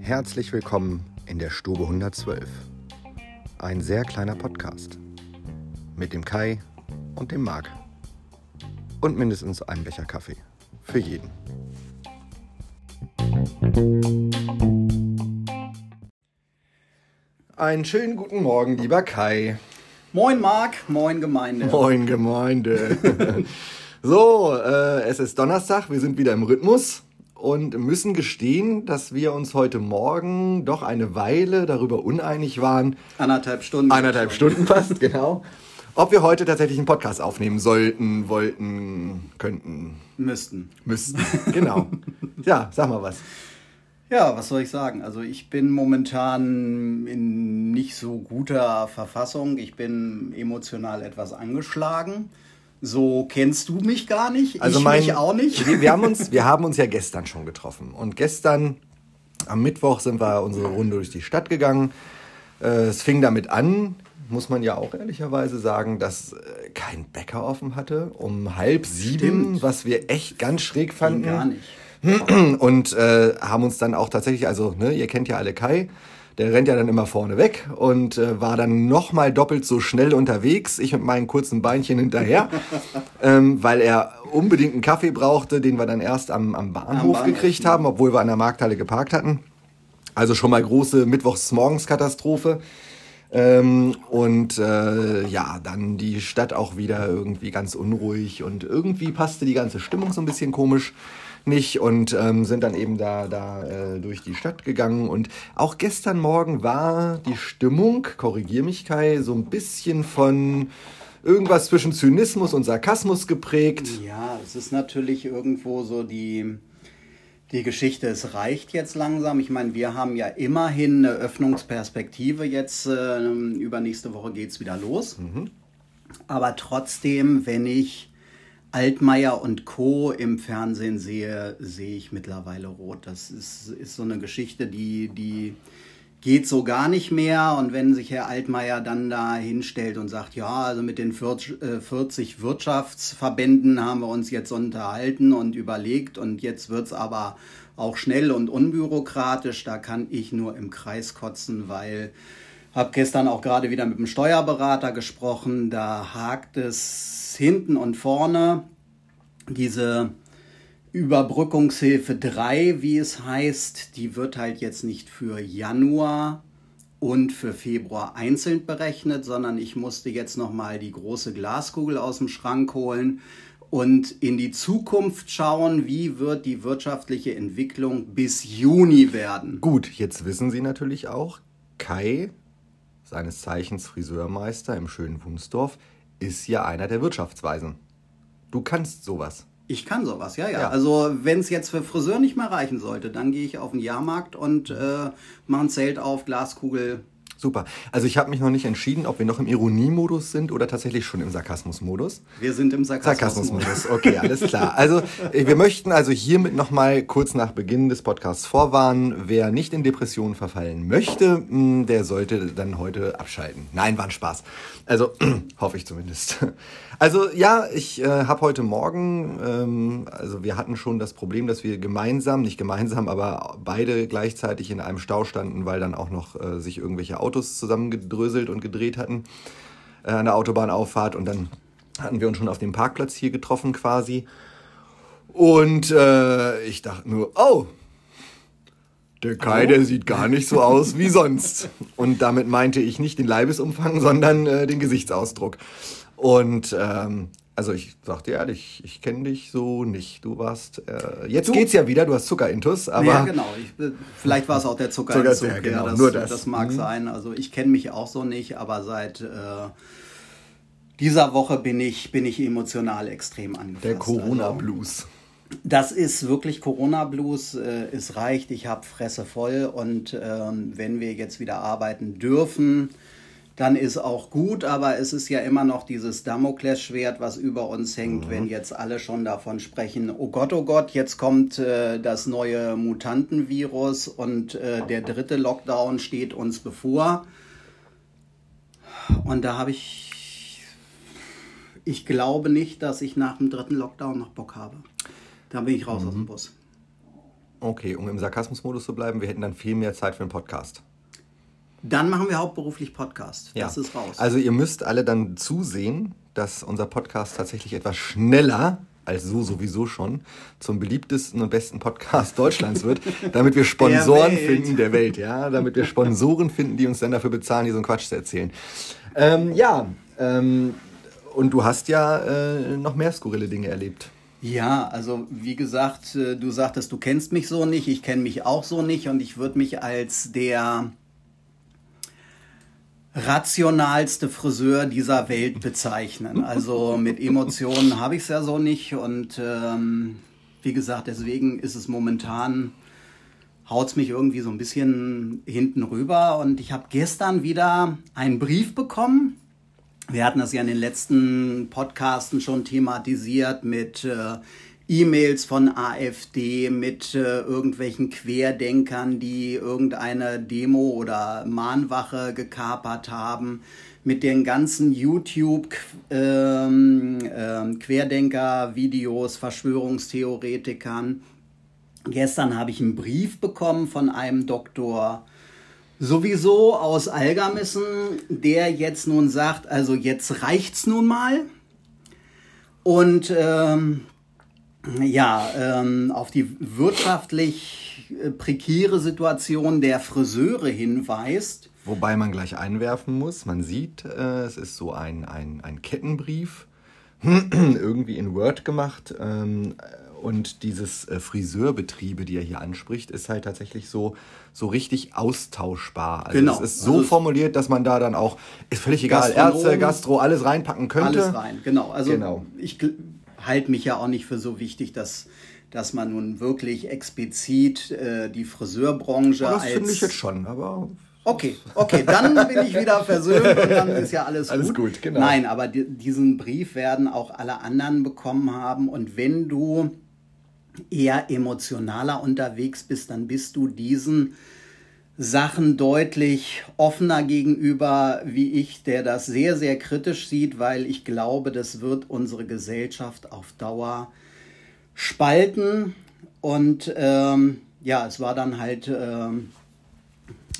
Herzlich willkommen in der Stube 112. Ein sehr kleiner Podcast. Mit dem Kai und dem Marc. Und mindestens einem Becher Kaffee. Für jeden. Einen schönen guten Morgen, lieber Kai. Moin Marc, moin Gemeinde. Moin Gemeinde. so, äh, es ist Donnerstag, wir sind wieder im Rhythmus und müssen gestehen, dass wir uns heute Morgen doch eine Weile darüber uneinig waren. Anderthalb Stunden. Anderthalb Stunden fast, genau. Ob wir heute tatsächlich einen Podcast aufnehmen sollten, wollten, könnten. Müssten. Müssten, genau. ja, sag mal was. Ja, was soll ich sagen? Also ich bin momentan in nicht so guter Verfassung. Ich bin emotional etwas angeschlagen. So kennst du mich gar nicht. Also ich mein, mich auch nicht. Wir, wir, haben uns, wir haben uns ja gestern schon getroffen. Und gestern am Mittwoch sind wir unsere Runde durch die Stadt gegangen. Äh, es fing damit an, muss man ja auch ehrlicherweise sagen, dass äh, kein Bäcker offen hatte. Um halb sieben, Stimmt. was wir echt ganz schräg fanden. Gar nicht. Und äh, haben uns dann auch tatsächlich, also ne, ihr kennt ja alle Kai, der rennt ja dann immer vorne weg und äh, war dann nochmal doppelt so schnell unterwegs, ich mit meinen kurzen Beinchen hinterher, ähm, weil er unbedingt einen Kaffee brauchte, den wir dann erst am, am, Bahnhof, Am Bahnhof, gekriegt haben, obwohl wir an der Markthalle geparkt hatten. Also schon mal große Mittwochsmorgenskatastrophe. Ähm, und äh, ja, dann die Stadt auch wieder irgendwie ganz unruhig und irgendwie passte die ganze Stimmung so ein bisschen komisch nicht und ähm, sind dann eben da, da äh, durch die Stadt gegangen. Und auch gestern Morgen war die Stimmung, korrigier mich Kai, so ein bisschen von irgendwas zwischen Zynismus und Sarkasmus geprägt. Ja, es ist natürlich irgendwo so die, die Geschichte, es reicht jetzt langsam. Ich meine, wir haben ja immerhin eine Öffnungsperspektive. Jetzt äh, übernächste Woche geht es wieder los. Aber trotzdem, wenn ich Altmaier und Co. im Fernsehen sehe, sehe ich mittlerweile rot. Das ist, ist so eine Geschichte, die, die geht so gar nicht mehr. Und wenn sich Herr Altmaier dann da hinstellt und sagt, ja, also mit den 40 äh, 40 Wirtschaftsverbänden haben wir uns jetzt unterhalten und überlegt und jetzt wird's aber auch schnell und unbürokratisch, da kann ich nur im Kreis kotzen, weil habe gestern auch gerade wieder mit dem Steuerberater gesprochen. Da hakt es hinten und vorne. Diese Überbrückungshilfe 3, wie es heißt, die wird halt jetzt nicht für Januar und für Februar einzeln berechnet, sondern ich musste jetzt nochmal die große Glaskugel aus dem Schrank holen und in die Zukunft schauen, wie wird die wirtschaftliche Entwicklung bis Juni werden. Gut, jetzt wissen Sie natürlich auch, Kai, seines Zeichens Friseurmeister im schönen Wunsdorf, ist ja einer der Wirtschaftsweisen. Du kannst sowas. Ich kann sowas, ja, ja. Ja. Also wenn es jetzt für Friseur nicht mehr reichen sollte, dann gehe ich auf den Jahrmarkt und äh, mache ein Zelt auf, Glaskugel. Super. Also ich habe mich noch nicht entschieden, ob wir noch im Ironiemodus sind oder tatsächlich schon im Sarkasmusmodus. Wir sind im Sarkasmus. Sarkasmusmodus, okay, alles klar. Also äh, wir möchten also hiermit nochmal kurz nach Beginn des Podcasts vorwarnen, wer nicht in Depressionen verfallen möchte, mh, der sollte dann heute abschalten. Nein, war ein Spaß. Also hoffe ich zumindest. Also ja, ich äh, habe heute Morgen, ähm, also wir hatten schon das Problem, dass wir gemeinsam, nicht gemeinsam, aber beide gleichzeitig in einem Stau standen, weil dann auch noch äh, sich irgendwelche Autos zusammengedröselt und gedreht hatten äh, an der Autobahnauffahrt und dann hatten wir uns schon auf dem Parkplatz hier getroffen quasi. Und äh, ich dachte nur, oh, der Kai, der sieht gar nicht so aus wie sonst. Und damit meinte ich nicht den Leibesumfang, sondern äh, den Gesichtsausdruck. Und ähm, also ich sag dir ehrlich, ich kenne dich so nicht. Du warst, äh, jetzt Du- geht's ja wieder, du hast Zuckerintus, aber ja, genau. Ich, äh, vielleicht war es auch der Zuckerentzug. Zucker- ja, genau, das, nur das. das mag sein. Also ich kenne mich auch so nicht, aber seit äh, dieser Woche bin ich, bin ich emotional extrem angefasst. der Also, Corona-Blues. Das ist wirklich Corona-Blues. Äh, es reicht, ich habe Fresse voll und ähm, wenn wir jetzt wieder arbeiten dürfen, dann ist auch gut, aber es ist ja immer noch dieses Damoklesschwert, was über uns hängt, wenn jetzt alle schon davon sprechen, oh Gott, oh Gott, jetzt kommt äh, das neue Mutantenvirus und äh, der dritte Lockdown steht uns bevor. Und da habe ich, ich glaube nicht, dass ich nach dem dritten Lockdown noch Bock habe. Dann bin ich raus mhm. aus dem Bus. Okay, um im Sarkasmusmodus zu bleiben, wir hätten dann viel mehr Zeit für einen Podcast. Dann machen wir hauptberuflich Podcast. Ja. Das ist raus. Also ihr müsst alle dann zusehen, dass unser Podcast tatsächlich etwas schneller als so sowieso schon zum beliebtesten und besten Podcast Deutschlands wird, damit wir Sponsoren der finden der Welt, ja, damit wir Sponsoren finden, die uns dann dafür bezahlen, die so einen Quatsch zu erzählen. Ähm, ja, ähm, und du hast ja äh, noch mehr skurrile Dinge erlebt. Ja, also wie gesagt, äh, du sagtest, du kennst mich so nicht, ich kenne mich auch so nicht und ich würde mich als der rationalste Friseur dieser Welt bezeichnen. Also mit Emotionen habe ich es ja so nicht und ähm, wie gesagt, deswegen ist es momentan haut es mich irgendwie so ein bisschen hinten rüber und ich habe gestern wieder einen Brief bekommen wir hatten das ja in den letzten Podcasten schon thematisiert mit äh, E-Mails von AfD, mit äh, irgendwelchen Querdenkern, die irgendeine Demo oder Mahnwache gekapert haben, mit den ganzen YouTube-Querdenker-Videos, ähm, ähm, Verschwörungstheoretikern. Gestern habe ich einen Brief bekommen von einem Doktor sowieso aus Algermissen, der jetzt nun sagt, also jetzt reicht's nun mal. Und ähm, ja, ähm, auf die wirtschaftlich äh, prekäre Situation der Friseure hinweist. Wobei man gleich einwerfen muss, man sieht, äh, es ist so ein, ein, ein Kettenbrief, irgendwie in Word gemacht. Ähm, und dieses äh, Friseurbetriebe, die er hier anspricht, ist halt tatsächlich so, so richtig austauschbar. Also genau. Es ist so also formuliert, dass man da dann auch, ist völlig egal, Ärzte, Gastro, alles reinpacken könnte. Alles rein, genau. Also genau. ich halte mich ja auch nicht für so wichtig, dass dass man nun wirklich explizit äh, die Friseurbranche das als... Das finde ich jetzt schon, aber... Okay, okay, dann bin ich wieder versöhnt und dann ist ja alles, alles gut. gut genau. Nein, aber die, diesen Brief werden auch alle anderen bekommen haben und wenn du eher emotionaler unterwegs bist, dann bist du diesen Sachen deutlich offener gegenüber, wie ich, der das sehr, sehr kritisch sieht, weil ich glaube, das wird unsere Gesellschaft auf Dauer spalten. Und ähm, ja, es war dann halt, ähm,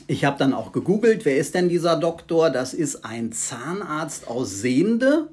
ich habe dann auch gegoogelt, wer ist denn dieser Doktor? Das ist ein Zahnarzt aus Sehende.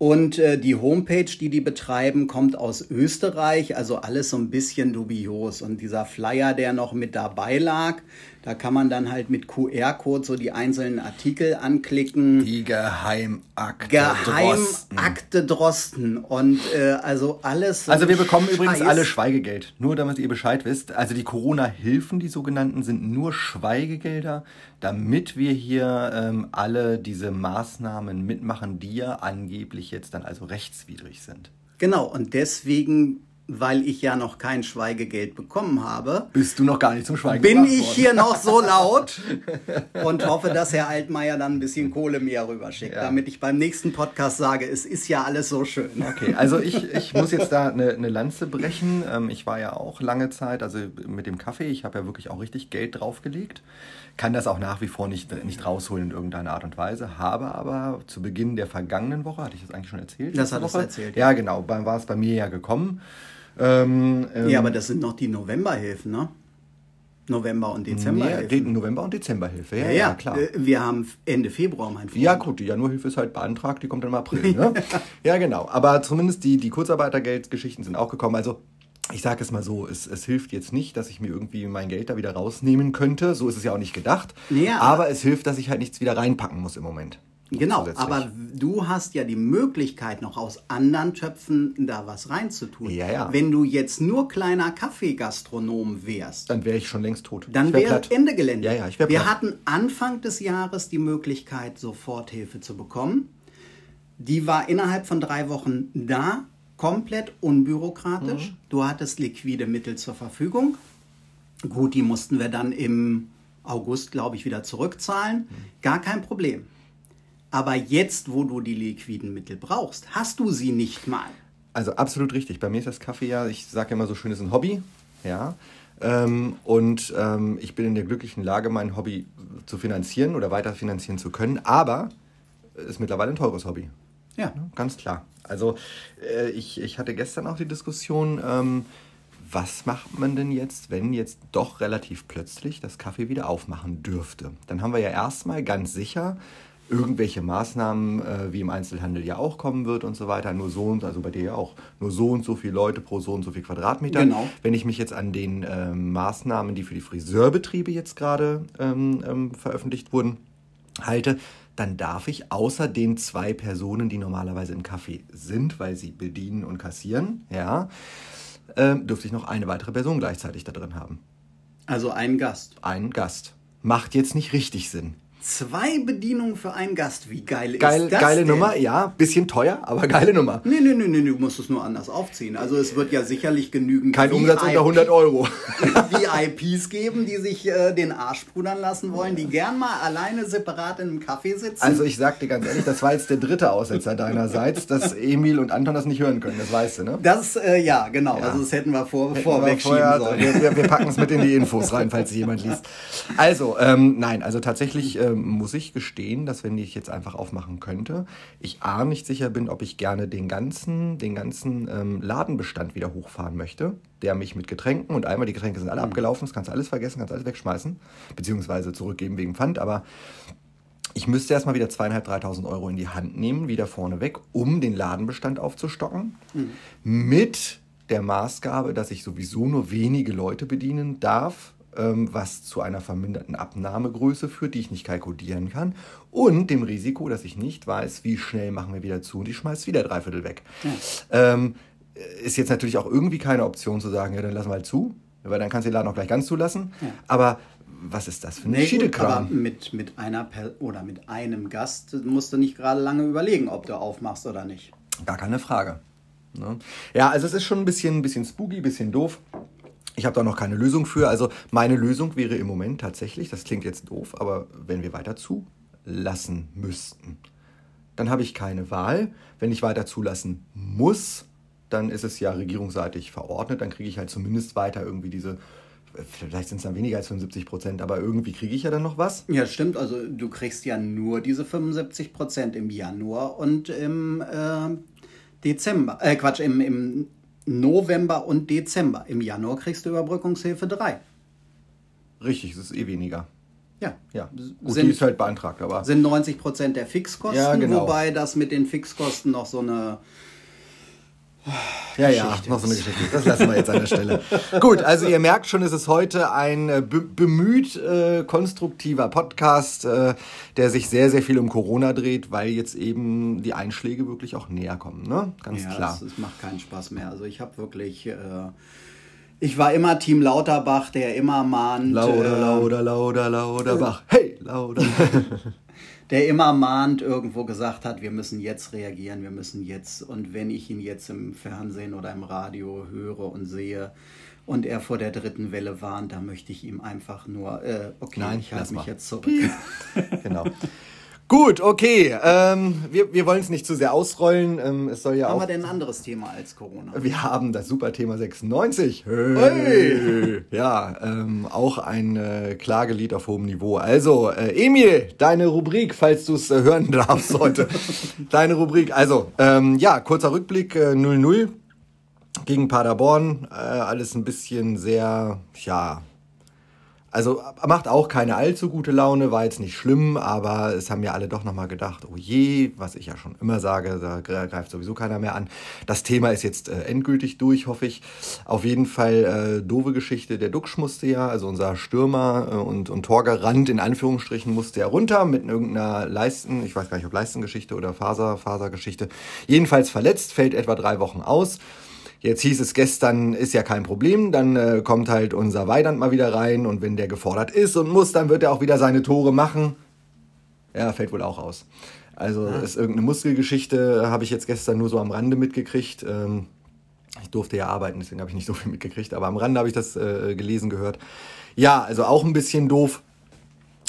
Und äh, die Homepage, die die betreiben, kommt aus Österreich, also alles so ein bisschen dubios. Und dieser Flyer, der noch mit dabei lag, da kann man dann halt mit QR-Code so die einzelnen Artikel anklicken. Die Geheimakte Geheimakte Drosten. Drosten. Und äh, also alles. So also wir bekommen Scheiß. übrigens alle Schweigegeld. Nur damit ihr Bescheid wisst. Also die Corona-Hilfen, die sogenannten, sind nur Schweigegelder, damit wir hier ähm, alle diese Maßnahmen mitmachen, die ja angeblich jetzt dann also rechtswidrig sind. Genau, und deswegen weil ich ja noch kein Schweigegeld bekommen habe. Bist du noch gar nicht zum Schweigen Bin ich worden. hier noch so laut und hoffe, dass Herr Altmaier dann ein bisschen Kohle mehr rüberschickt, ja. damit ich beim nächsten Podcast sage, es ist ja alles so schön. Okay, also ich, ich muss jetzt da eine, eine Lanze brechen. Ähm, ich war ja auch lange Zeit, also mit dem Kaffee, ich habe ja wirklich auch richtig Geld draufgelegt kann das auch nach wie vor nicht, nicht rausholen in irgendeiner Art und Weise, habe aber zu Beginn der vergangenen Woche, hatte ich das eigentlich schon erzählt? Das hat es erzählt. Ja, genau, war es bei mir ja gekommen. Ähm, ähm, ja, aber das sind noch die Novemberhilfen, ne? November- und Dezemberhilfe. Nee, November- und Dezemberhilfe, ja, ja, ja, klar. Äh, wir haben Ende Februar, mein Freund. Ja, gut, die Januarhilfe ist halt beantragt, die kommt dann im April, ne? ja, genau. Aber zumindest die, die Kurzarbeitergeldgeschichten sind auch gekommen. Also, ich sage es mal so, es, es hilft jetzt nicht, dass ich mir irgendwie mein Geld da wieder rausnehmen könnte. So ist es ja auch nicht gedacht. Ja. Aber es hilft, dass ich halt nichts wieder reinpacken muss im Moment. Genau, aber du hast ja die Möglichkeit, noch aus anderen Töpfen da was reinzutun. Ja, ja. Wenn du jetzt nur kleiner Kaffeegastronom wärst, dann wäre ich schon längst tot. Dann wäre wär Ende Gelände. Ja, ja, ich wär Wir hatten Anfang des Jahres die Möglichkeit, Soforthilfe zu bekommen. Die war innerhalb von drei Wochen da, komplett unbürokratisch. Mhm. Du hattest liquide Mittel zur Verfügung. Gut, die mussten wir dann im August, glaube ich, wieder zurückzahlen. Mhm. Gar kein Problem. Aber jetzt, wo du die liquiden Mittel brauchst, hast du sie nicht mal. Also absolut richtig. Bei mir ist das Kaffee ja, ich sage immer so schön, ist ein Hobby. Ja. Ähm, und ähm, ich bin in der glücklichen Lage, mein Hobby zu finanzieren oder weiter finanzieren zu können. Aber es ist mittlerweile ein teures Hobby. Ja. Ganz klar. Also äh, ich, ich hatte gestern auch die Diskussion, ähm, was macht man denn jetzt, wenn jetzt doch relativ plötzlich das Kaffee wieder aufmachen dürfte? Dann haben wir ja erstmal ganz sicher irgendwelche Maßnahmen, äh, wie im Einzelhandel ja auch kommen wird und so weiter, nur so und, also bei dir ja auch, nur so und so viele Leute pro so und so viel Quadratmeter. Genau. Wenn ich mich jetzt an den ähm, Maßnahmen, die für die Friseurbetriebe jetzt gerade ähm, ähm, veröffentlicht wurden, halte, dann darf ich außer den zwei Personen, die normalerweise im Café sind, weil sie bedienen und kassieren, ja, ähm, dürfte ich noch eine weitere Person gleichzeitig da drin haben. Also ein Gast. Ein Gast. Macht jetzt nicht richtig Sinn. Zwei Bedienungen für einen Gast. Wie geil, Geil, ist das geile denn? Nummer, ja, bisschen teuer, aber geile Nummer. Nee, nee, nee, nee, du musst es nur anders aufziehen. Also es wird ja sicherlich genügend Kein Umsatz unter 100 Euro. VIPs geben, die sich äh, den Arsch pudern lassen wollen, die gern mal alleine separat in einem Café sitzen. Also ich sag dir ganz ehrlich, das war jetzt der dritte Aussetzer deinerseits, dass Emil und Anton das nicht hören können, das weißt du, ne? das, äh, ja, genau. Ja. Also das hätten wir vor, Aber vorwegschieben vorher- sollen. Wir, wir, wir packen es mit in die Infos rein, falls jemand liest. Also, ähm, nein, also tatsächlich muss ich gestehen, dass wenn ich jetzt einfach aufmachen könnte, ich A, nicht sicher bin, ob ich gerne den ganzen, den ganzen ähm, Ladenbestand wieder hochfahren möchte, der mich mit Getränken und einmal die Getränke sind alle abgelaufen, das kannst du alles vergessen, kannst alles wegschmeißen, beziehungsweise zurückgeben wegen Pfand, aber ich müsste erstmal wieder zweieinhalb, 3.000 Euro in die Hand nehmen, wieder vorne weg, um den Ladenbestand aufzustocken. Mit der Maßgabe, dass ich sowieso nur wenige Leute bedienen darf, was zu einer verminderten Abnahmegröße führt, die ich nicht kalkulieren kann. Und dem Risiko, dass ich nicht weiß, wie schnell machen wir wieder zu und ich schmeiß wieder drei Viertel weg. Ähm, ist jetzt natürlich auch irgendwie keine Option zu sagen, ja, dann lassen wir halt zu, weil dann kannst du den Laden auch gleich ganz zulassen. Aber was ist das für ein Nee, Schiedekram? aber mit, mit einer per oder mit einem Gast musst du nicht gerade lange überlegen, ob du aufmachst oder nicht. Gar keine Frage. Ne? Ja, also es ist schon ein bisschen, ein bisschen spooky, ein bisschen doof. Ich habe da noch keine Lösung für. Also meine Lösung wäre im Moment tatsächlich, das klingt jetzt doof, aber wenn wir weiter zulassen müssten, dann habe ich keine Wahl. Wenn ich weiter zulassen muss, dann ist es ja regierungsseitig verordnet, dann kriege ich halt zumindest weiter irgendwie diese, vielleicht sind es dann weniger als 75 Prozent, aber irgendwie kriege ich ja dann noch was. Ja, stimmt. Also du kriegst ja nur diese 75 Prozent im Januar und im äh, Dezember. Äh, Quatsch, im, im November und Dezember. Im Januar kriegst du Überbrückungshilfe 3. Richtig, es ist eh weniger. Ja. Ja, gut, Sind- die ist halt beantragt, aber... Sind 90 Prozent der Fixkosten, Ja, genau. wobei das mit den Fixkosten noch so eine. Ja, ja, noch so eine. Geschichte. Das lassen wir jetzt an der Stelle. Gut, also ihr merkt schon, es ist heute ein äh, be bemüht äh, konstruktiver Podcast, äh, der sich sehr, sehr viel um Corona dreht, weil jetzt eben die Einschläge wirklich auch näher kommen, ne? Ganz ja, klar. Es, macht keinen Spaß mehr. Also ich habe wirklich. Äh, ich war immer Team Lauterbach, der immer mahnt. Lauder, äh, lauder, lauder, lauder, Bach. Hey, lauder. der immer mahnt irgendwo gesagt hat, wir müssen jetzt reagieren, wir müssen jetzt. Und wenn ich ihn jetzt im Fernsehen oder im Radio höre und sehe und er vor der dritten Welle warnt, da möchte ich ihm einfach nur, äh, okay, Nein, ich halte mich mal. jetzt zurück. genau. Gut, okay. Ähm, wir wir wollen es nicht zu sehr ausrollen. Ähm, es soll ja Haben auch wir denn ein anderes Thema als Corona? Wir haben das super Thema 96. Hey. Ja, ähm, auch ein äh, Klagelied auf hohem Niveau. Also, äh, Emil, deine Rubrik, falls du es äh, hören darfst heute. deine Rubrik. Also, ähm, ja, kurzer Rückblick, äh, 0-0 gegen Paderborn. Äh, alles ein bisschen sehr, ja, also macht auch keine allzu gute Laune, war jetzt nicht schlimm, aber es haben ja alle doch nochmal gedacht, oh je, was ich ja schon immer sage, da greift sowieso keiner mehr an. Das Thema ist jetzt äh, endgültig durch, hoffe ich. Auf jeden Fall äh, doofe Geschichte, der Duxch musste ja, also unser Stürmer äh, und, und Torgarant in Anführungsstrichen musste ja runter mit irgendeiner Leisten, ich weiß gar nicht, ob Leistengeschichte oder Faser, Fasergeschichte. Jedenfalls verletzt, fällt etwa drei Wochen aus. Jetzt hieß es gestern, ist ja kein Problem, dann äh, kommt halt unser Weidand mal wieder rein und wenn der gefordert ist und muss, dann wird er auch wieder seine Tore machen. Ja, fällt wohl auch aus. Also ist irgendeine Muskelgeschichte, habe ich jetzt gestern nur so am Rande mitgekriegt. Ähm, ich durfte ja arbeiten, deswegen habe ich nicht so viel mitgekriegt, aber am Rande habe ich das äh, gelesen, gehört. Ja, also auch ein bisschen doof.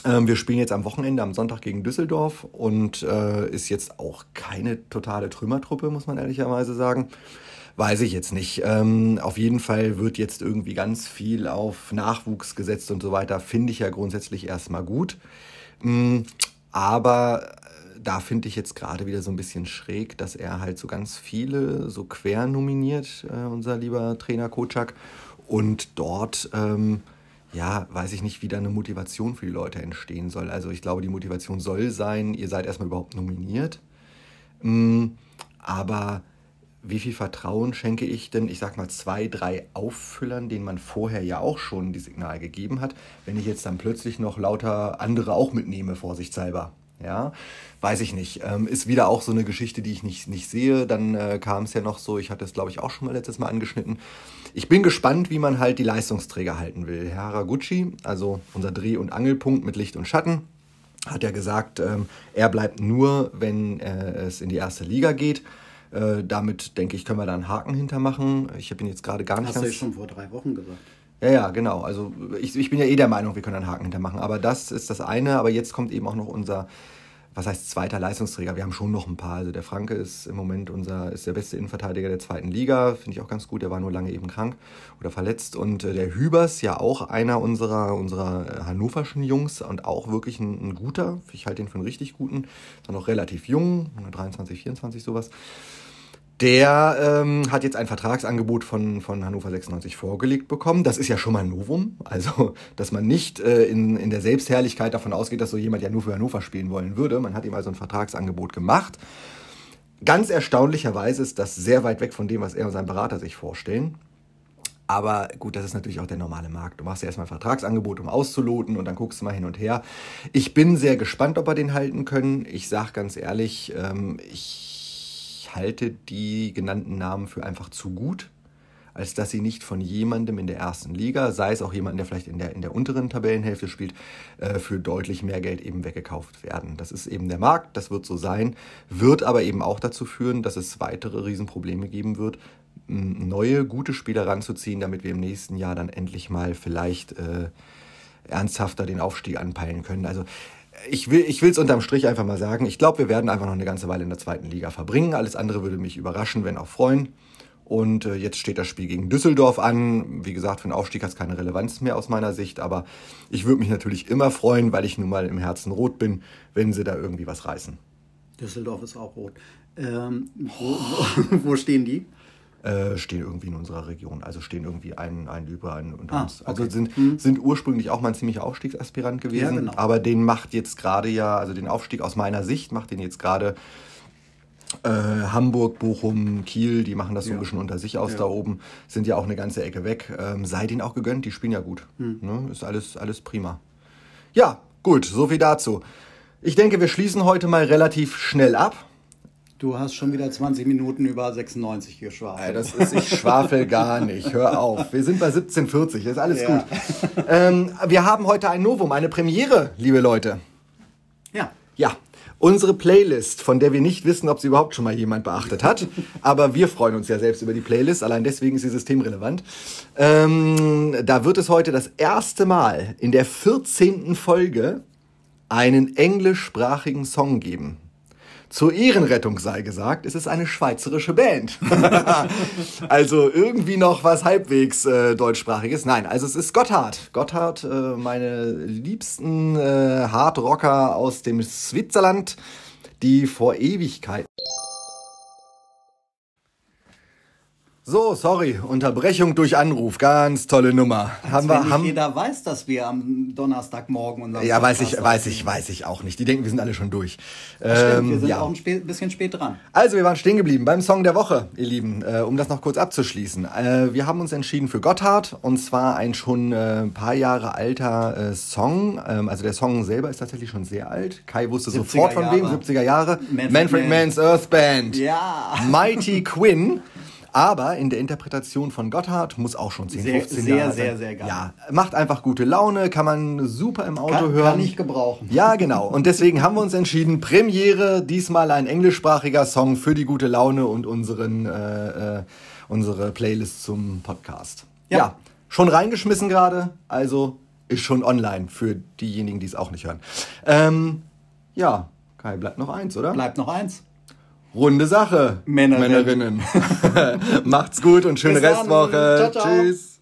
Ähm, wir spielen jetzt am Wochenende, am Sonntag gegen Düsseldorf und äh, ist jetzt auch keine totale Trümmertruppe, muss man ehrlicherweise sagen. Weiß ich jetzt nicht. Ähm, auf jeden Fall wird jetzt irgendwie ganz viel auf Nachwuchs gesetzt und so weiter. Finde ich ja grundsätzlich erstmal gut. Mm, aber da finde ich jetzt gerade wieder so ein bisschen schräg, dass er halt so ganz viele so quer nominiert, äh, unser lieber Trainer Kocak. Und dort, ähm, ja, weiß ich nicht, wie da eine Motivation für die Leute entstehen soll. Also ich glaube, die Motivation soll sein, ihr seid erstmal überhaupt nominiert. Mm, aber wie viel Vertrauen schenke ich denn, ich sag mal, zwei, drei Auffüllern, denen man vorher ja auch schon die Signal gegeben hat, wenn ich jetzt dann plötzlich noch lauter andere auch mitnehme, vorsichtshalber. Ja, weiß ich nicht. Ähm, ist wieder auch so eine Geschichte, die ich nicht, nicht sehe. Dann äh, kam es ja noch so, ich hatte es glaube ich auch schon mal letztes Mal angeschnitten. Ich bin gespannt, wie man halt die Leistungsträger halten will. Herr Haraguchi, also unser Dreh- und Angelpunkt mit Licht und Schatten, hat ja gesagt, ähm, er bleibt nur, wenn äh, es in die erste Liga geht. Äh, damit denke ich, können wir da einen Haken hintermachen. Ich habe ihn jetzt gerade gar nicht Hast ganz... Du schon vor drei Wochen gesagt. Ja, ja, genau. Also ich, ich bin ja eh der Meinung, wir können einen Haken hintermachen. Aber das ist das eine. Aber jetzt kommt eben auch noch unser, was heißt zweiter Leistungsträger. Wir haben schon noch ein paar. Also der Franke ist im Moment unser, ist der beste Innenverteidiger der zweiten Liga. Finde ich auch ganz gut. Der war nur lange eben krank oder verletzt. Und äh, der Hübers, ja auch einer unserer, unserer äh, hannoverschen Jungs und auch wirklich ein, ein guter. Ich halte ihn für einen richtig guten. Ist noch relativ jung, 23, 24 sowas. Der ähm, hat jetzt ein Vertragsangebot von, von Hannover 96 vorgelegt bekommen. Das ist ja schon mal ein Novum. Also, dass man nicht äh, in, in der Selbstherrlichkeit davon ausgeht, dass so jemand ja nur für Hannover spielen wollen würde. Man hat ihm also ein Vertragsangebot gemacht. Ganz erstaunlicherweise ist das sehr weit weg von dem, was er und sein Berater sich vorstellen. Aber gut, das ist natürlich auch der normale Markt. Du machst ja erstmal ein Vertragsangebot, um auszuloten und dann guckst du mal hin und her. Ich bin sehr gespannt, ob wir den halten können. Ich sage ganz ehrlich, ähm, ich halte die genannten Namen für einfach zu gut, als dass sie nicht von jemandem in der ersten Liga, sei es auch jemand, der vielleicht in der, in der unteren Tabellenhälfte spielt, äh, für deutlich mehr Geld eben weggekauft werden. Das ist eben der Markt, das wird so sein, wird aber eben auch dazu führen, dass es weitere Riesenprobleme geben wird, neue, gute Spieler ranzuziehen, damit wir im nächsten Jahr dann endlich mal vielleicht äh, ernsthafter den Aufstieg anpeilen können. Also ich will ich es unterm Strich einfach mal sagen. Ich glaube, wir werden einfach noch eine ganze Weile in der zweiten Liga verbringen. Alles andere würde mich überraschen, wenn auch freuen. Und äh, jetzt steht das Spiel gegen Düsseldorf an. Wie gesagt, für den Aufstieg hat es keine Relevanz mehr aus meiner Sicht. Aber ich würde mich natürlich immer freuen, weil ich nun mal im Herzen rot bin, wenn sie da irgendwie was reißen. Düsseldorf ist auch rot. Ähm, wo, wo, wo stehen die? Äh, stehen irgendwie in unserer Region. Also stehen irgendwie ein, ein über einen unter ah, uns. Also okay. sind, mhm. sind ursprünglich auch mal ein ziemlicher Aufstiegsaspirant gewesen. Ja, genau. Aber den macht jetzt gerade ja, also den Aufstieg aus meiner Sicht macht den jetzt gerade äh, Hamburg, Bochum, Kiel, die machen das so ein bisschen unter sich aus ja. da oben, sind ja auch eine ganze Ecke weg. Ähm, sei denen auch gegönnt, die spielen ja gut. Mhm. Ne? Ist alles, alles prima. Ja, gut, so viel dazu. Ich denke, wir schließen heute mal relativ schnell ab. Du hast schon wieder 20 Minuten über 96 geschwafelt. Das ist, ich schwafel gar nicht. Hör auf. Wir sind bei 1740. Ist alles ja. gut. Ähm, wir haben heute ein Novum, eine Premiere, liebe Leute. Ja. Ja. Unsere Playlist, von der wir nicht wissen, ob sie überhaupt schon mal jemand beachtet hat. Aber wir freuen uns ja selbst über die Playlist. Allein deswegen ist sie systemrelevant. Ähm, da wird es heute das erste Mal in der 14. Folge einen englischsprachigen Song geben. Zur Ehrenrettung sei gesagt, es ist eine schweizerische Band. also irgendwie noch was halbwegs äh, deutschsprachiges. Nein, also es ist Gotthard. Gotthard, äh, meine liebsten äh, Hardrocker aus dem Switzerland, die vor Ewigkeit So, sorry, Unterbrechung durch Anruf, ganz tolle Nummer. Als haben wir, haben jeder weiß, dass wir am Donnerstagmorgen unseren Ja, weiß ich, weiß ich, weiß ich auch nicht. Die denken, wir sind alle schon durch. Ähm, stimmt, wir sind ja. auch ein spät, bisschen spät dran. Also, wir waren stehen geblieben beim Song der Woche, ihr Lieben, äh, um das noch kurz abzuschließen. Äh, wir haben uns entschieden für Gotthard und zwar ein schon äh, ein paar Jahre alter äh, Song. Ähm, also der Song selber ist tatsächlich schon sehr alt. Kai wusste sofort von Jahre. wem, 70er Jahre. Manfred, Manfred Mann's Earth Band. Ja. Mighty Quinn. Aber in der Interpretation von Gotthard muss auch schon 10, sehr, 15 sehr, Jahre sehr, sehr, sehr geil. Ja, macht einfach gute Laune, kann man super im Auto kann, hören. Kann ich gebrauchen. Ja, genau. Und deswegen haben wir uns entschieden, Premiere, diesmal ein englischsprachiger Song für die gute Laune und unseren, äh, äh, unsere Playlist zum Podcast. Ja. ja, schon reingeschmissen gerade, also ist schon online für diejenigen, die es auch nicht hören. Ähm, ja, Kai, bleibt noch eins, oder? Bleibt noch eins. Runde Sache, Männerinnen. Männerinnen. Macht's gut und schöne Restwoche. Ciao, ciao. Tschüss.